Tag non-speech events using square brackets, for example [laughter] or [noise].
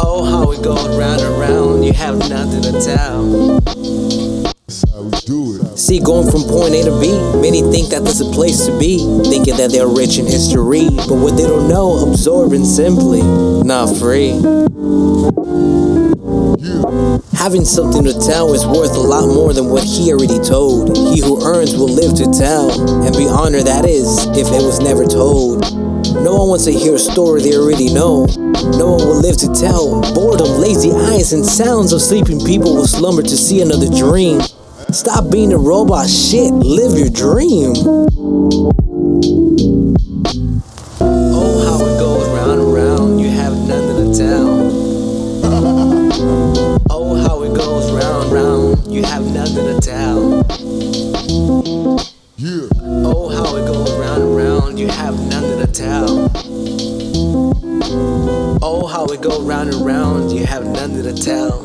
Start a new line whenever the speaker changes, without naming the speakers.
Oh, how we go
round and round, you have nothing to tell.
See, going from point A to B, many think that there's a place to be, thinking that they're rich in history, but what they don't know, absorbing simply, not free. Having something to tell is worth a lot more than what he already told. He who earns will live to tell, and be honored that is, if it was never told. No one wants to hear a story they already know. No one will live to tell. Boredom, lazy eyes, and sounds of sleeping people will slumber to see another dream. Stop being a robot shit, live your dream. Oh, how it goes round and round, you have nothing to tell. [laughs] Oh, how it goes round, round. You have nothing to tell.
Yeah.
Oh, how it goes round and round. You have nothing Oh, how it goes round and round. You have nothing to tell.